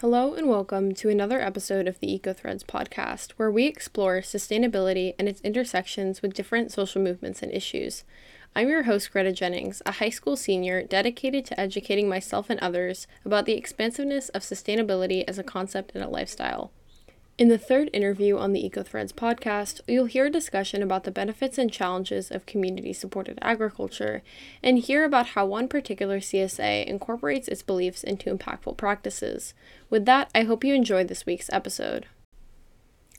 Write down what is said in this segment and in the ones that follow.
Hello and welcome to another episode of the EcoThreads podcast, where we explore sustainability and its intersections with different social movements and issues. I'm your host, Greta Jennings, a high school senior dedicated to educating myself and others about the expansiveness of sustainability as a concept and a lifestyle. In the third interview on the EcoThreads podcast, you'll hear a discussion about the benefits and challenges of community supported agriculture and hear about how one particular CSA incorporates its beliefs into impactful practices. With that, I hope you enjoy this week's episode.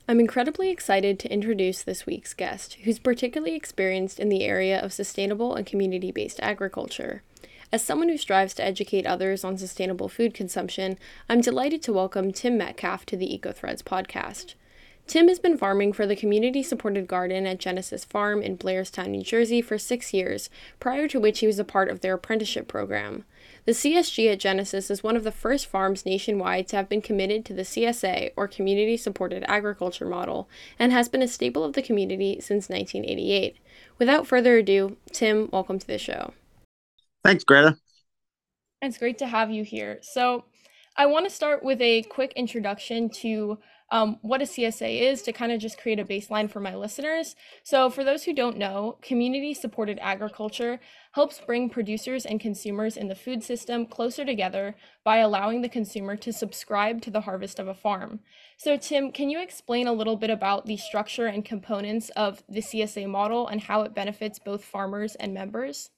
I'm incredibly excited to introduce this week's guest, who's particularly experienced in the area of sustainable and community based agriculture. As someone who strives to educate others on sustainable food consumption, I'm delighted to welcome Tim Metcalf to the EcoThreads podcast. Tim has been farming for the community supported garden at Genesis Farm in Blairstown, New Jersey for six years, prior to which he was a part of their apprenticeship program. The CSG at Genesis is one of the first farms nationwide to have been committed to the CSA, or Community Supported Agriculture Model, and has been a staple of the community since 1988. Without further ado, Tim, welcome to the show. Thanks, Greta. It's great to have you here. So, I want to start with a quick introduction to um, what a CSA is to kind of just create a baseline for my listeners. So, for those who don't know, community supported agriculture helps bring producers and consumers in the food system closer together by allowing the consumer to subscribe to the harvest of a farm. So, Tim, can you explain a little bit about the structure and components of the CSA model and how it benefits both farmers and members?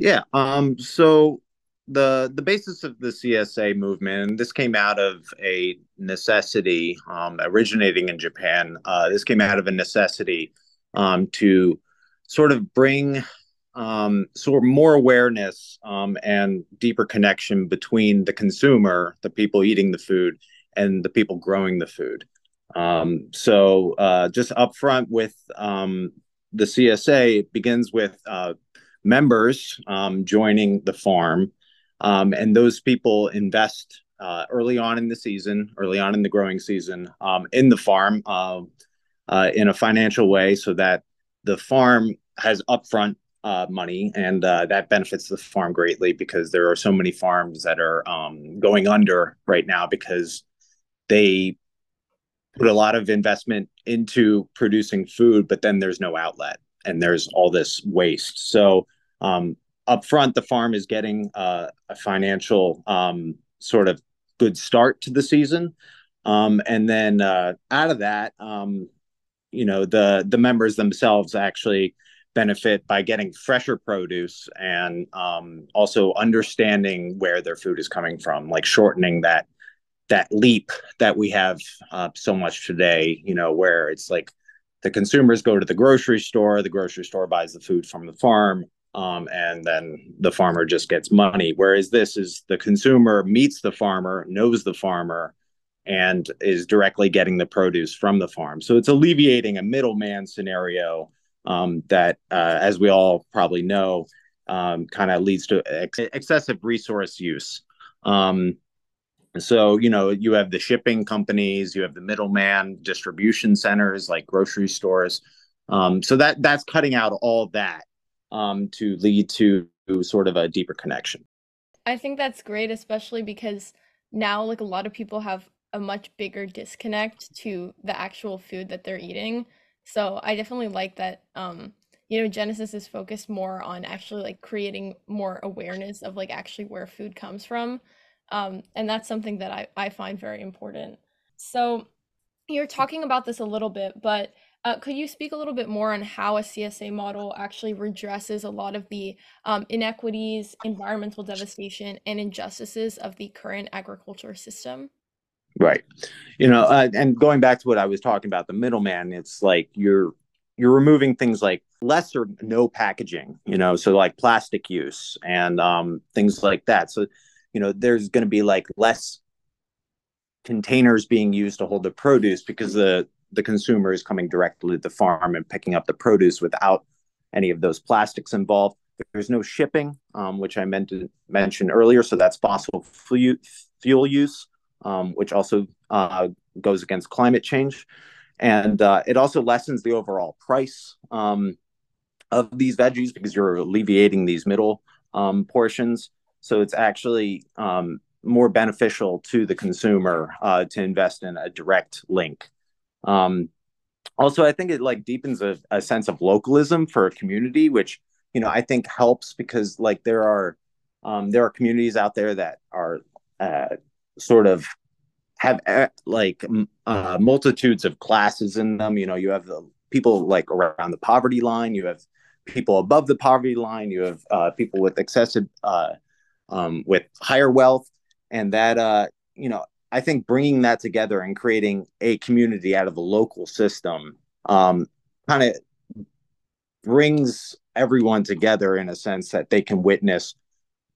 Yeah. Um, so the the basis of the CSA movement, this came out of a necessity, um, originating in Japan. Uh, this came out of a necessity um, to sort of bring um, sort of more awareness um, and deeper connection between the consumer, the people eating the food, and the people growing the food. Um, so uh, just upfront with um, the CSA, it begins with uh, members um, joining the farm. Um, and those people invest uh, early on in the season, early on in the growing season, um, in the farm uh, uh, in a financial way so that the farm has upfront uh, money and uh, that benefits the farm greatly because there are so many farms that are um, going under right now because they put a lot of investment into producing food, but then there's no outlet and there's all this waste. So um, up front, the farm is getting uh, a financial um, sort of good start to the season, um, and then uh, out of that, um, you know, the the members themselves actually benefit by getting fresher produce and um, also understanding where their food is coming from, like shortening that that leap that we have uh, so much today. You know, where it's like the consumers go to the grocery store, the grocery store buys the food from the farm, um, and then the farmer just gets money. Whereas this is the consumer meets the farmer, knows the farmer, and is directly getting the produce from the farm. So it's alleviating a middleman scenario um, that, uh, as we all probably know, um, kind of leads to ex- excessive resource use. Um, so you know you have the shipping companies, you have the middleman distribution centers like grocery stores. Um, so that that's cutting out all that um, to lead to sort of a deeper connection. I think that's great, especially because now, like, a lot of people have a much bigger disconnect to the actual food that they're eating. So I definitely like that. Um, you know, Genesis is focused more on actually like creating more awareness of like actually where food comes from. Um, and that's something that I, I find very important. So you're talking about this a little bit, but uh, could you speak a little bit more on how a CSA model actually redresses a lot of the um, inequities, environmental devastation, and injustices of the current agriculture system? Right. You know, uh, and going back to what I was talking about, the middleman, it's like you're you're removing things like less or no packaging. You know, so like plastic use and um, things like that. So, you know, there's going to be like less containers being used to hold the produce because the the consumer is coming directly to the farm and picking up the produce without any of those plastics involved. There's no shipping, um, which I meant to mention earlier. So that's fossil fuel fuel use, um, which also uh, goes against climate change. And uh, it also lessens the overall price um, of these veggies because you're alleviating these middle um, portions. So it's actually um, more beneficial to the consumer uh, to invest in a direct link. Um, also, I think it like deepens a, a sense of localism for a community, which you know I think helps because like there are um, there are communities out there that are uh, sort of have uh, like uh, multitudes of classes in them. You know, you have the people like around the poverty line, you have people above the poverty line, you have uh, people with excessive uh, um, with higher wealth, and that uh, you know I think bringing that together and creating a community out of the local system um, kind of brings everyone together in a sense that they can witness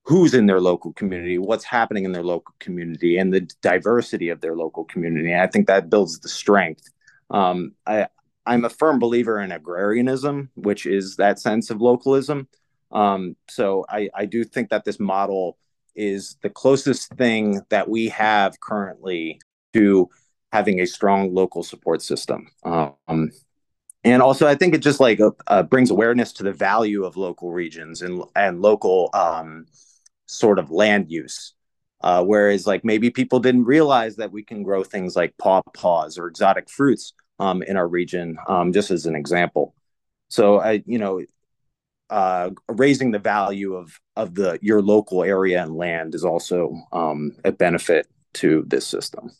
who's in their local community, what's happening in their local community, and the diversity of their local community. And I think that builds the strength. Um, I, I'm a firm believer in agrarianism, which is that sense of localism. Um, so I, I do think that this model is the closest thing that we have currently to having a strong local support system. Um, and also, I think it just like uh, brings awareness to the value of local regions and and local um, sort of land use. Uh, whereas, like maybe people didn't realize that we can grow things like pawpaws or exotic fruits um, in our region, um, just as an example. So I, you know, uh, raising the value of of the your local area and land is also um, a benefit to this system.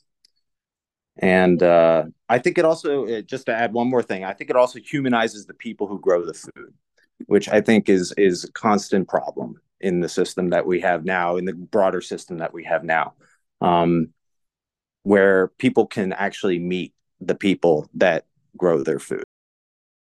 And uh, I think it also, it, just to add one more thing, I think it also humanizes the people who grow the food, which I think is is a constant problem in the system that we have now, in the broader system that we have now, um, where people can actually meet the people that grow their food.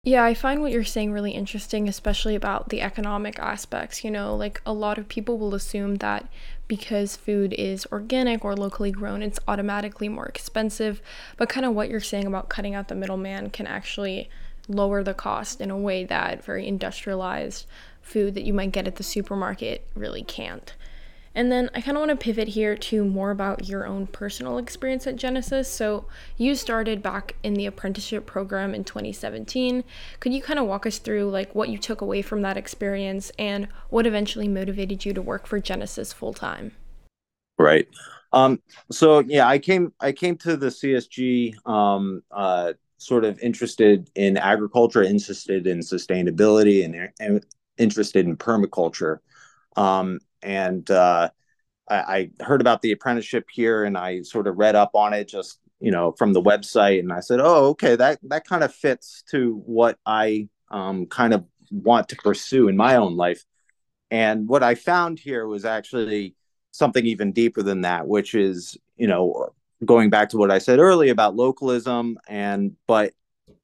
Yeah, I find what you're saying really interesting, especially about the economic aspects. You know, like a lot of people will assume that because food is organic or locally grown, it's automatically more expensive. But kind of what you're saying about cutting out the middleman can actually lower the cost in a way that very industrialized food that you might get at the supermarket really can't. And then I kind of want to pivot here to more about your own personal experience at Genesis. So, you started back in the apprenticeship program in 2017. Could you kind of walk us through like what you took away from that experience and what eventually motivated you to work for Genesis full time? Right. Um, so yeah, I came I came to the CSG um, uh, sort of interested in agriculture, interested in sustainability, and, and interested in permaculture. Um, and uh, I, I, heard about the apprenticeship here, and I sort of read up on it just you know from the website, and I said, oh, okay, that that kind of fits to what I um, kind of want to pursue in my own life. And what I found here was actually something even deeper than that, which is you know going back to what I said earlier about localism, and but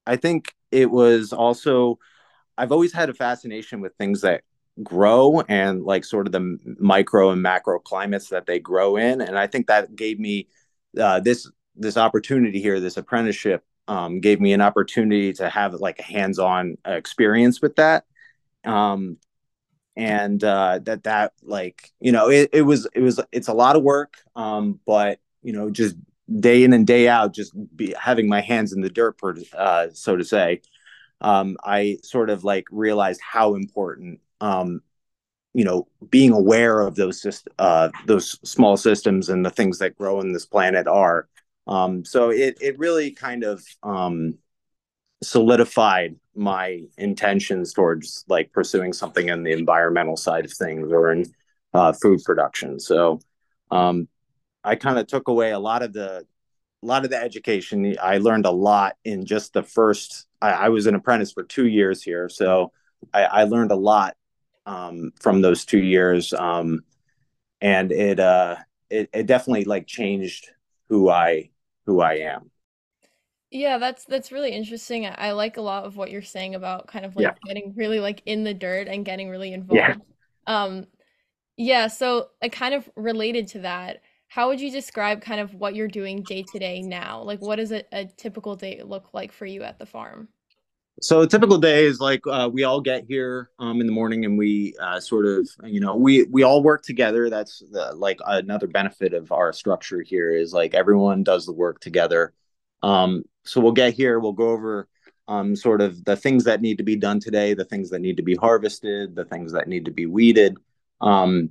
I think it was also I've always had a fascination with things that grow and like sort of the micro and macro climates that they grow in. And i think that gave me uh, this this opportunity here this apprenticeship um, gave me an opportunity to have like a hands-on experience with that. Um, and uh, that that like you know it, it was it was it's a lot of work um, but you know just day in and day out just be having my hands in the dirt per, uh, so to say um, i sort of like realized how important um, you know being aware of those uh, those small systems and the things that grow in this planet are. Um, so it it really kind of um, solidified my intentions towards like pursuing something in the environmental side of things or in uh, food production. So um, i kind of took away a lot of the a lot of the education. I learned a lot in just the first i, I was an apprentice for two years here so I, I learned a lot um, from those two years, um, and it, uh, it it definitely like changed who I who I am. Yeah, that's that's really interesting. I like a lot of what you're saying about kind of like yeah. getting really like in the dirt and getting really involved. Yeah. Um yeah, so I kind of related to that. How would you describe kind of what you're doing day to day now? Like what does a, a typical day look like for you at the farm? So a typical day is like uh, we all get here um, in the morning and we uh, sort of you know we we all work together. That's the, like another benefit of our structure here is like everyone does the work together. Um, so we'll get here, we'll go over um, sort of the things that need to be done today, the things that need to be harvested, the things that need to be weeded. Um,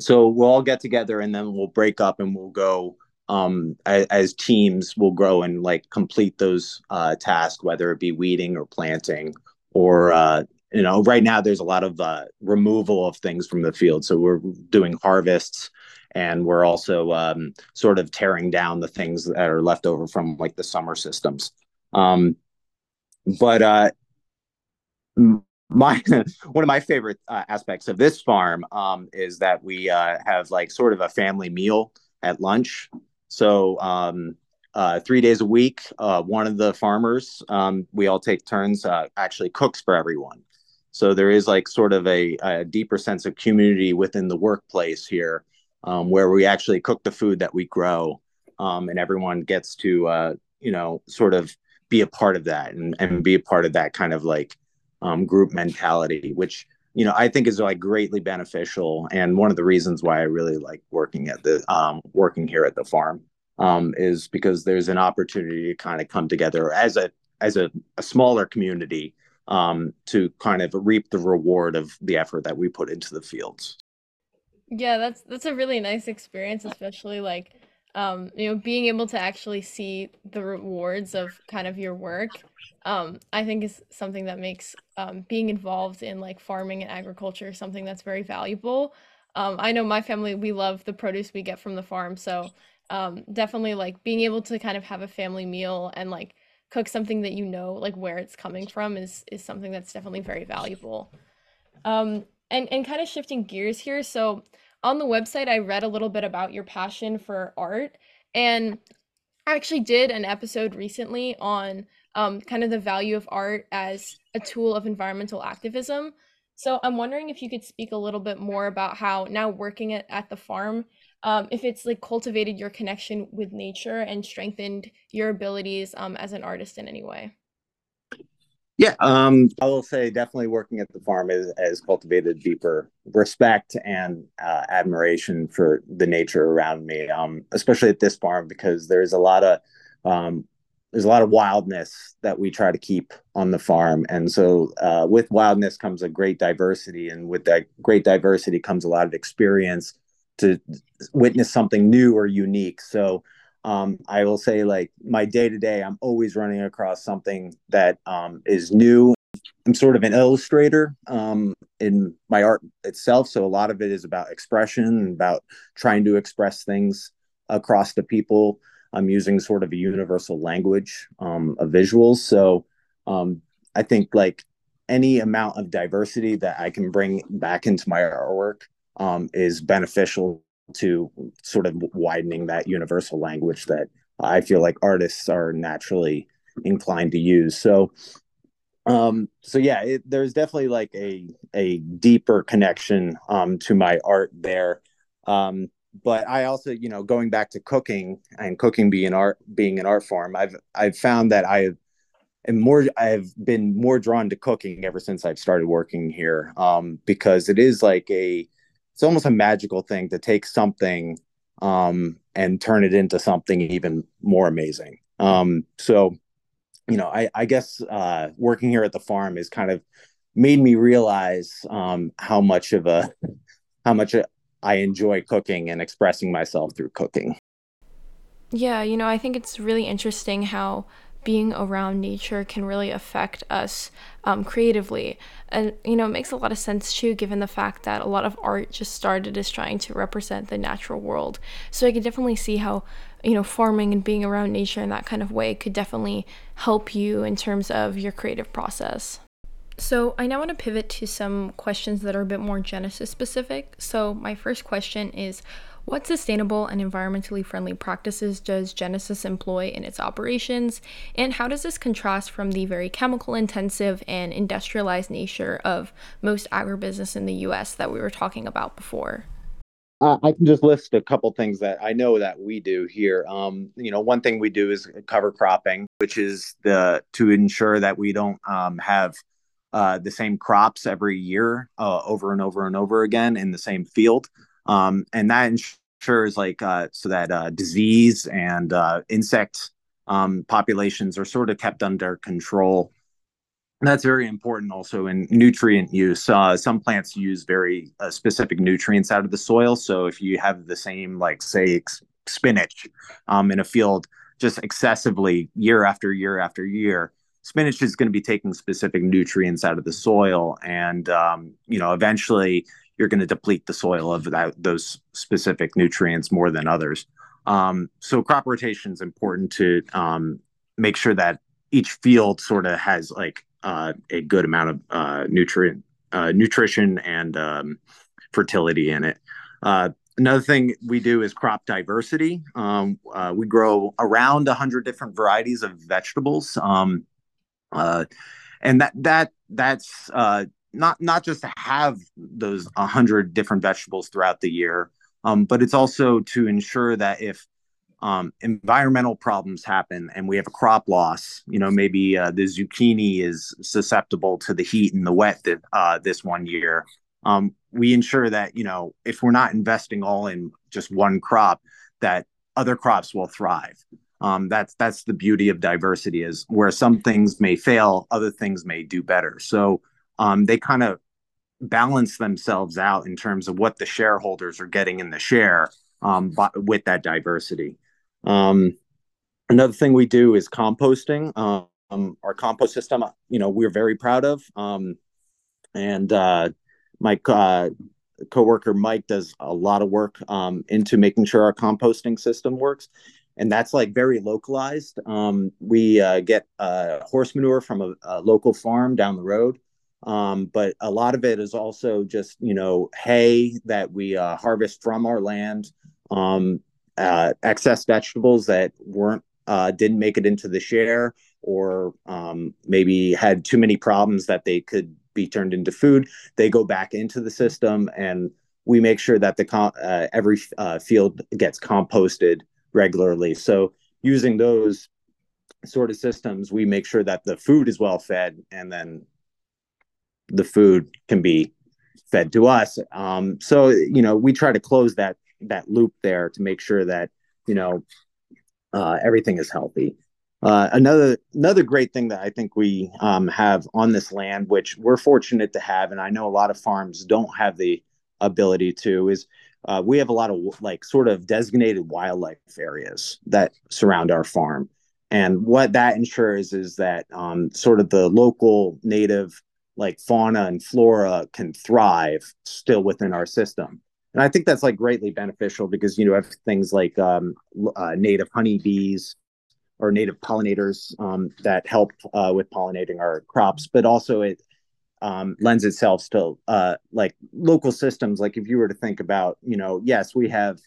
so we'll all get together and then we'll break up and we'll go um, as, as, teams will grow and like complete those uh, tasks, whether it be weeding or planting or uh, you know right now there's a lot of uh, removal of things from the field. So we're doing harvests and we're also um, sort of tearing down the things that are left over from like the summer systems. Um, but uh, my one of my favorite uh, aspects of this farm um, is that we uh, have like sort of a family meal at lunch. So um, uh, three days a week, uh, one of the farmers, um, we all take turns, uh, actually cooks for everyone. So there is like sort of a, a deeper sense of community within the workplace here, um, where we actually cook the food that we grow, um, and everyone gets to uh, you know sort of be a part of that and, and be a part of that kind of like um, group mentality, which you know I think is like greatly beneficial, and one of the reasons why I really like working at the um, working here at the farm um, is because there's an opportunity to kind of come together as a as a, a smaller community um, to kind of reap the reward of the effort that we put into the fields. Yeah, that's that's a really nice experience, especially like um, you know, being able to actually see the rewards of kind of your work, um, I think is something that makes um, being involved in like farming and agriculture something that's very valuable. Um, I know my family, we love the produce we get from the farm. So um, definitely like being able to kind of have a family meal and like cook something that you know like where it's coming from is is something that's definitely very valuable. Um, and and kind of shifting gears here. So on the website, I read a little bit about your passion for art. And I actually did an episode recently on um, kind of the value of art as a tool of environmental activism. So I'm wondering if you could speak a little bit more about how now working at, at the farm, um, if it's like cultivated your connection with nature and strengthened your abilities um, as an artist in any way. Yeah, um, I will say definitely working at the farm is, has cultivated deeper respect and uh, admiration for the nature around me, um, especially at this farm because there's a lot of um, there's a lot of wildness that we try to keep on the farm, and so uh, with wildness comes a great diversity, and with that great diversity comes a lot of experience to witness something new or unique. So um, I will say like my day to day, I'm always running across something that um, is new. I'm sort of an illustrator um, in my art itself, so a lot of it is about expression about trying to express things across the people. I'm using sort of a universal language um, of visuals. So um, I think like any amount of diversity that I can bring back into my artwork um, is beneficial to sort of widening that universal language that I feel like artists are naturally inclined to use. So, um, so yeah, it, there's definitely like a a deeper connection um, to my art there. Um, but I also, you know, going back to cooking and cooking being art being an art form, I've I've found that I am more I've been more drawn to cooking ever since I've started working here um, because it is like a it's almost a magical thing to take something um, and turn it into something even more amazing. Um, so, you know, I, I guess uh, working here at the farm has kind of made me realize um, how much of a how much I enjoy cooking and expressing myself through cooking. Yeah, you know, I think it's really interesting how being around nature can really affect us um, creatively. And, you know, it makes a lot of sense too, given the fact that a lot of art just started as trying to represent the natural world. So I could definitely see how, you know, farming and being around nature in that kind of way could definitely help you in terms of your creative process. So, I now want to pivot to some questions that are a bit more Genesis specific. So, my first question is what sustainable and environmentally friendly practices does Genesis employ in its operations? And how does this contrast from the very chemical intensive and industrialized nature of most agribusiness in the US that we were talking about before? Uh, I can just list a couple things that I know that we do here. Um, you know, one thing we do is cover cropping, which is the to ensure that we don't um, have uh, the same crops every year uh, over and over and over again in the same field um, and that ensures like uh, so that uh, disease and uh, insect um, populations are sort of kept under control. that's very important also in nutrient use. Uh, some plants use very uh, specific nutrients out of the soil. So if you have the same, like say, spinach um, in a field just excessively year after year after year, spinach is going to be taking specific nutrients out of the soil, and um, you know eventually you're going to deplete the soil of that, those specific nutrients more than others. Um, so crop rotation is important to um, make sure that each field sort of has like uh, a good amount of uh, nutrient uh, nutrition and um, fertility in it. Uh, another thing we do is crop diversity. Um, uh, we grow around 100 different varieties of vegetables, um, uh, and that that that's not not just to have those 100 different vegetables throughout the year, um, but it's also to ensure that if um, environmental problems happen and we have a crop loss, you know, maybe uh, the zucchini is susceptible to the heat and the wet that, uh, this one year. Um, we ensure that, you know, if we're not investing all in just one crop, that other crops will thrive. Um, that's that's the beauty of diversity is where some things may fail, other things may do better. So um, they kind of balance themselves out in terms of what the shareholders are getting in the share um, but with that diversity. Um, another thing we do is composting. Um, our compost system, you know, we're very proud of. Um, and uh, my uh, coworker Mike does a lot of work um, into making sure our composting system works. And that's like very localized. Um, we uh, get uh, horse manure from a, a, local farm down the road. Um, but a lot of it is also just, you know, hay that we uh, harvest from our land. Um, uh, excess vegetables that weren't uh, didn't make it into the share or um, maybe had too many problems that they could be turned into food they go back into the system and we make sure that the uh, every uh, field gets composted regularly so using those sort of systems we make sure that the food is well fed and then the food can be fed to us um, so you know we try to close that that loop there to make sure that you know uh, everything is healthy. Uh, another another great thing that I think we um, have on this land, which we're fortunate to have, and I know a lot of farms don't have the ability to, is uh, we have a lot of like sort of designated wildlife areas that surround our farm. And what that ensures is that um, sort of the local native like fauna and flora can thrive still within our system and I think that's like greatly beneficial because you know have things like um, uh, native honeybees or native pollinators um, that help uh, with pollinating our crops, but also it um, lends itself to uh, like local systems. Like if you were to think about, you know, yes, we have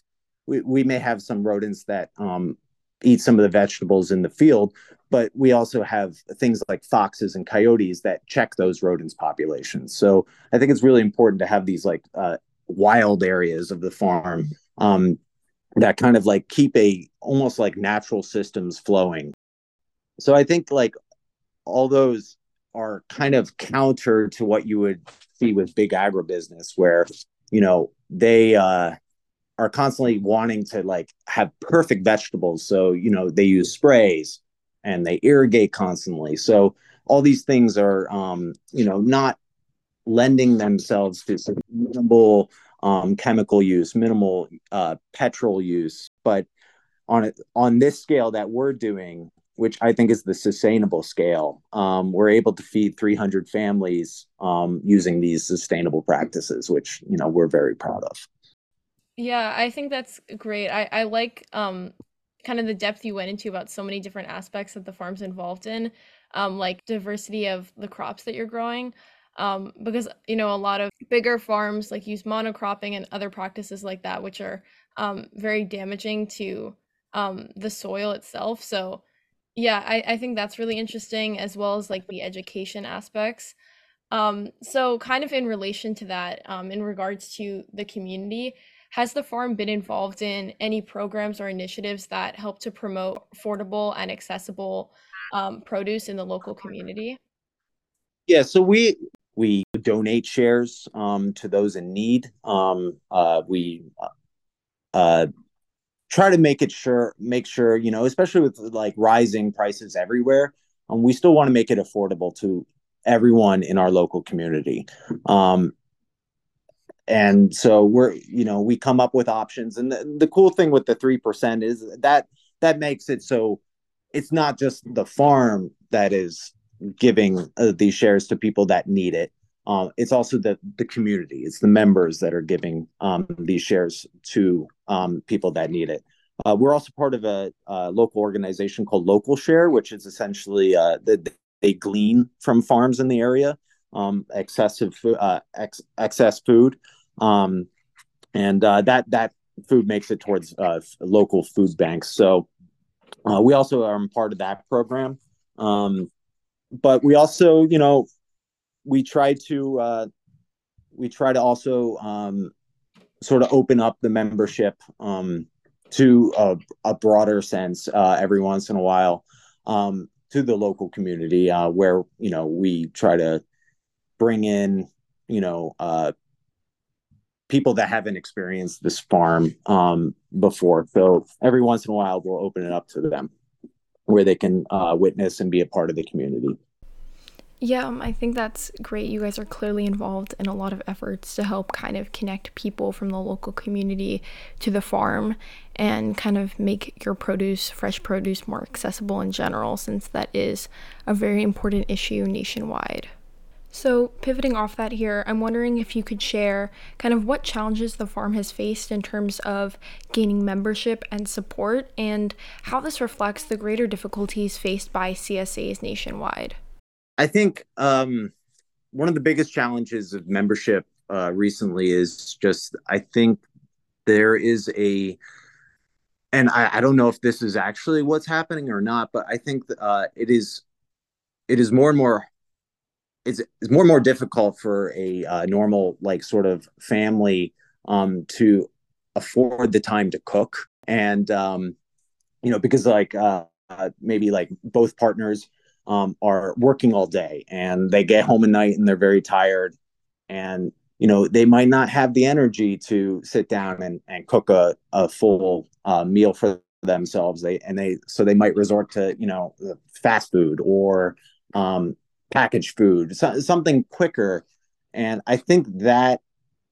we, we may have some rodents that um, eat some of the vegetables in the field, but we also have things like foxes and coyotes that check those rodents populations. So I think it's really important to have these like uh, wild areas of the farm um, that kind of like keep a almost like natural systems flowing. So I think like all those are kind of counter to what you would see with big agribusiness, where you know they uh, are constantly wanting to like have perfect vegetables. So you know they use sprays and they irrigate constantly. So all these things are um, you know not lending themselves to minimal um, chemical use, minimal uh, petrol use. But on it, on this scale that we're doing, which I think is the sustainable scale, um, we're able to feed 300 families um, using these sustainable practices, which you know we're very proud of. Yeah, I think that's great. I I like um, kind of the depth you went into about so many different aspects that the farm's involved in, um, like diversity of the crops that you're growing um, because you know a lot of bigger farms like use monocropping and other practices like that which are um, very damaging to um, the soil itself so yeah I, I think that's really interesting as well as like the education aspects um, so kind of in relation to that um, in regards to the community has the farm been involved in any programs or initiatives that help to promote affordable and accessible um, produce in the local community yeah so we we donate shares um, to those in need. Um, uh, we uh, try to make it sure, make sure you know, especially with like rising prices everywhere. Um, we still want to make it affordable to everyone in our local community. Um, and so we're you know we come up with options. And the, the cool thing with the 3% is that that makes it so it's not just the farm that is giving uh, these shares to people that need it. Um, it's also the the community. It's the members that are giving um, these shares to um, people that need it. Uh, we're also part of a, a, local organization called local share which is essentially uh, the, they glean from farms in the area um, excessive uh, ex- excess food um, and uh, that that food makes it towards uh, local food banks. So uh, we also are part of that program. Um, but we also, you know, we try to uh, we try to also um, sort of open up the membership um, to a, a, broader sense uh, every once in a while um, to the local community, uh, where you know we try to bring in, you know, uh, people that haven't experienced this farm um, before. So every once in a while, we'll open it up to them where they can uh, witness and be a part of the community. Yeah, um, I think that's great. You guys are clearly involved in a lot of efforts to help kind of connect people from the local community to the farm and kind of make your produce, fresh produce, more accessible in general, since that is a very important issue nationwide. So, pivoting off that here, I'm wondering if you could share kind of what challenges the farm has faced in terms of gaining membership and support, and how this reflects the greater difficulties faced by CSAs nationwide. I think um, one of the biggest challenges of membership uh, recently is just, I think there is a, and I, I, don't know if this is actually what's happening or not, but I think uh, it is, it is more and more it's, it's more and more difficult for a uh, normal like sort of family um, to afford the time to cook. And um, you know because like uh, uh, maybe like both partners um, are working all day and they get home at night and they're very tired. And you know they might not have the energy to sit down and, and cook a, a full uh, meal for themselves. They and they so they might resort to you know fast food or um, packaged food, so, something quicker. And I think that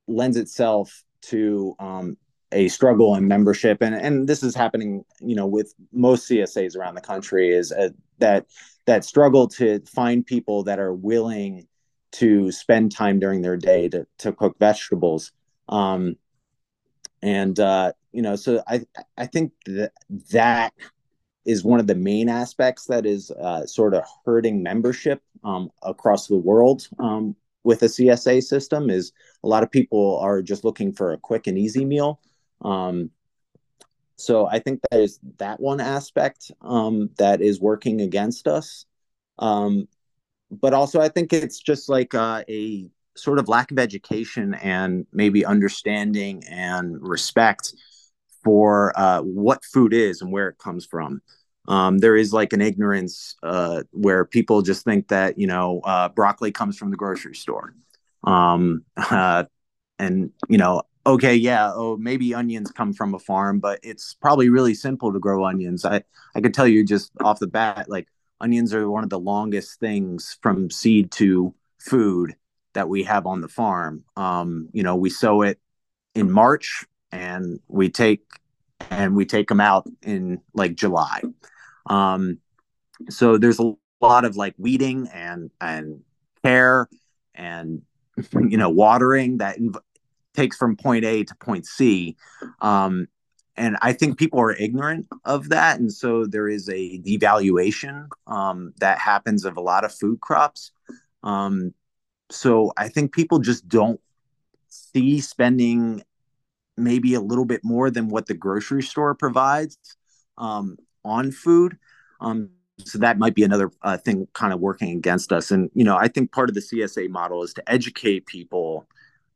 lends itself to um, a struggle in membership. And, and this is happening, you know, with most CSAs around the country is a, that that struggle to find people that are willing to spend time during their day to, to cook vegetables. Um, and, uh, you know, so I, I think that that is one of the main aspects that is uh, sort of hurting membership um, across the world um, with a CSA system is a lot of people are just looking for a quick and easy meal. Um, so I think that is that one aspect um, that is working against us. Um, but also, I think it's just like uh, a sort of lack of education and maybe understanding and respect for uh, what food is and where it comes from. Um, there is like an ignorance uh, where people just think that you know uh, broccoli comes from the grocery store, um, and you know okay yeah oh maybe onions come from a farm, but it's probably really simple to grow onions. I I could tell you just off the bat like onions are one of the longest things from seed to food that we have on the farm. Um, you know we sow it in March and we take and we take them out in like July. Um, so there's a lot of like weeding and and care and you know watering that inv- takes from point A to point C. Um, and I think people are ignorant of that, and so there is a devaluation um, that happens of a lot of food crops. Um, so I think people just don't see spending maybe a little bit more than what the grocery store provides um, on food. Um, so that might be another uh, thing kind of working against us. And, you know, I think part of the CSA model is to educate people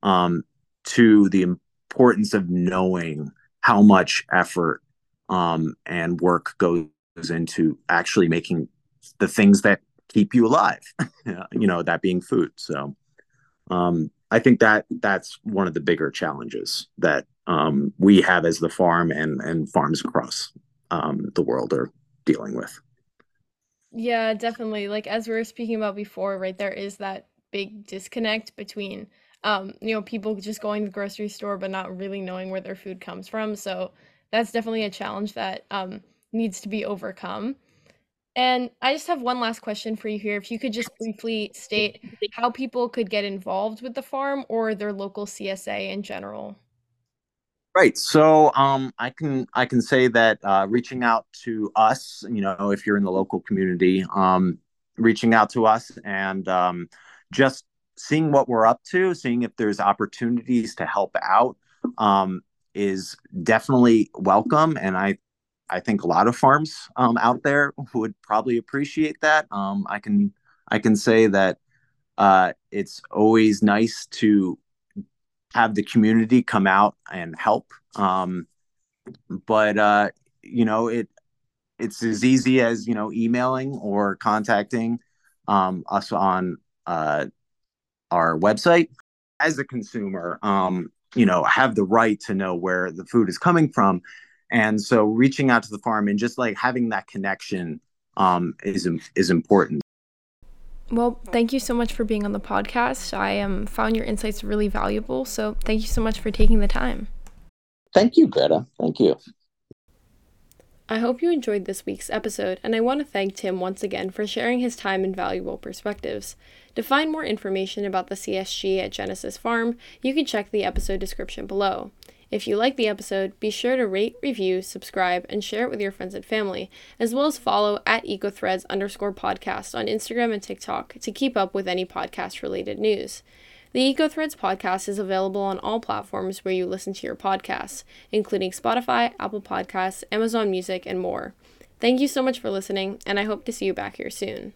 um, to the importance of knowing how much effort um, and work goes into actually making the things that keep you alive, you know, that being food. So um, I think that that's one of the bigger challenges that um, we have as the farm and, and farms across um, the world are dealing with. Yeah, definitely. Like as we were speaking about before, right, there is that big disconnect between um, you know, people just going to the grocery store but not really knowing where their food comes from. So that's definitely a challenge that um, needs to be overcome. And I just have one last question for you here. If you could just briefly state how people could get involved with the farm or their local CSA in general. Right. So um, I can I can say that uh, reaching out to us, you know, if you're in the local community, um, reaching out to us and um, just seeing what we're up to, seeing if there's opportunities to help out, um, is definitely welcome. And I I think a lot of farms um, out there would probably appreciate that. Um, I can I can say that uh, it's always nice to have the community come out and help. Um, but uh, you know, it it's as easy as you know emailing or contacting um, us on uh, our website. As a consumer, um, you know, have the right to know where the food is coming from, and so reaching out to the farm and just like having that connection um, is is important. Well, thank you so much for being on the podcast. I um, found your insights really valuable. So thank you so much for taking the time. Thank you, Greta. Thank you. I hope you enjoyed this week's episode, and I want to thank Tim once again for sharing his time and valuable perspectives. To find more information about the CSG at Genesis Farm, you can check the episode description below. If you like the episode, be sure to rate, review, subscribe, and share it with your friends and family, as well as follow at EcoThreads underscore podcast on Instagram and TikTok to keep up with any podcast related news. The EcoThreads podcast is available on all platforms where you listen to your podcasts, including Spotify, Apple Podcasts, Amazon Music, and more. Thank you so much for listening, and I hope to see you back here soon.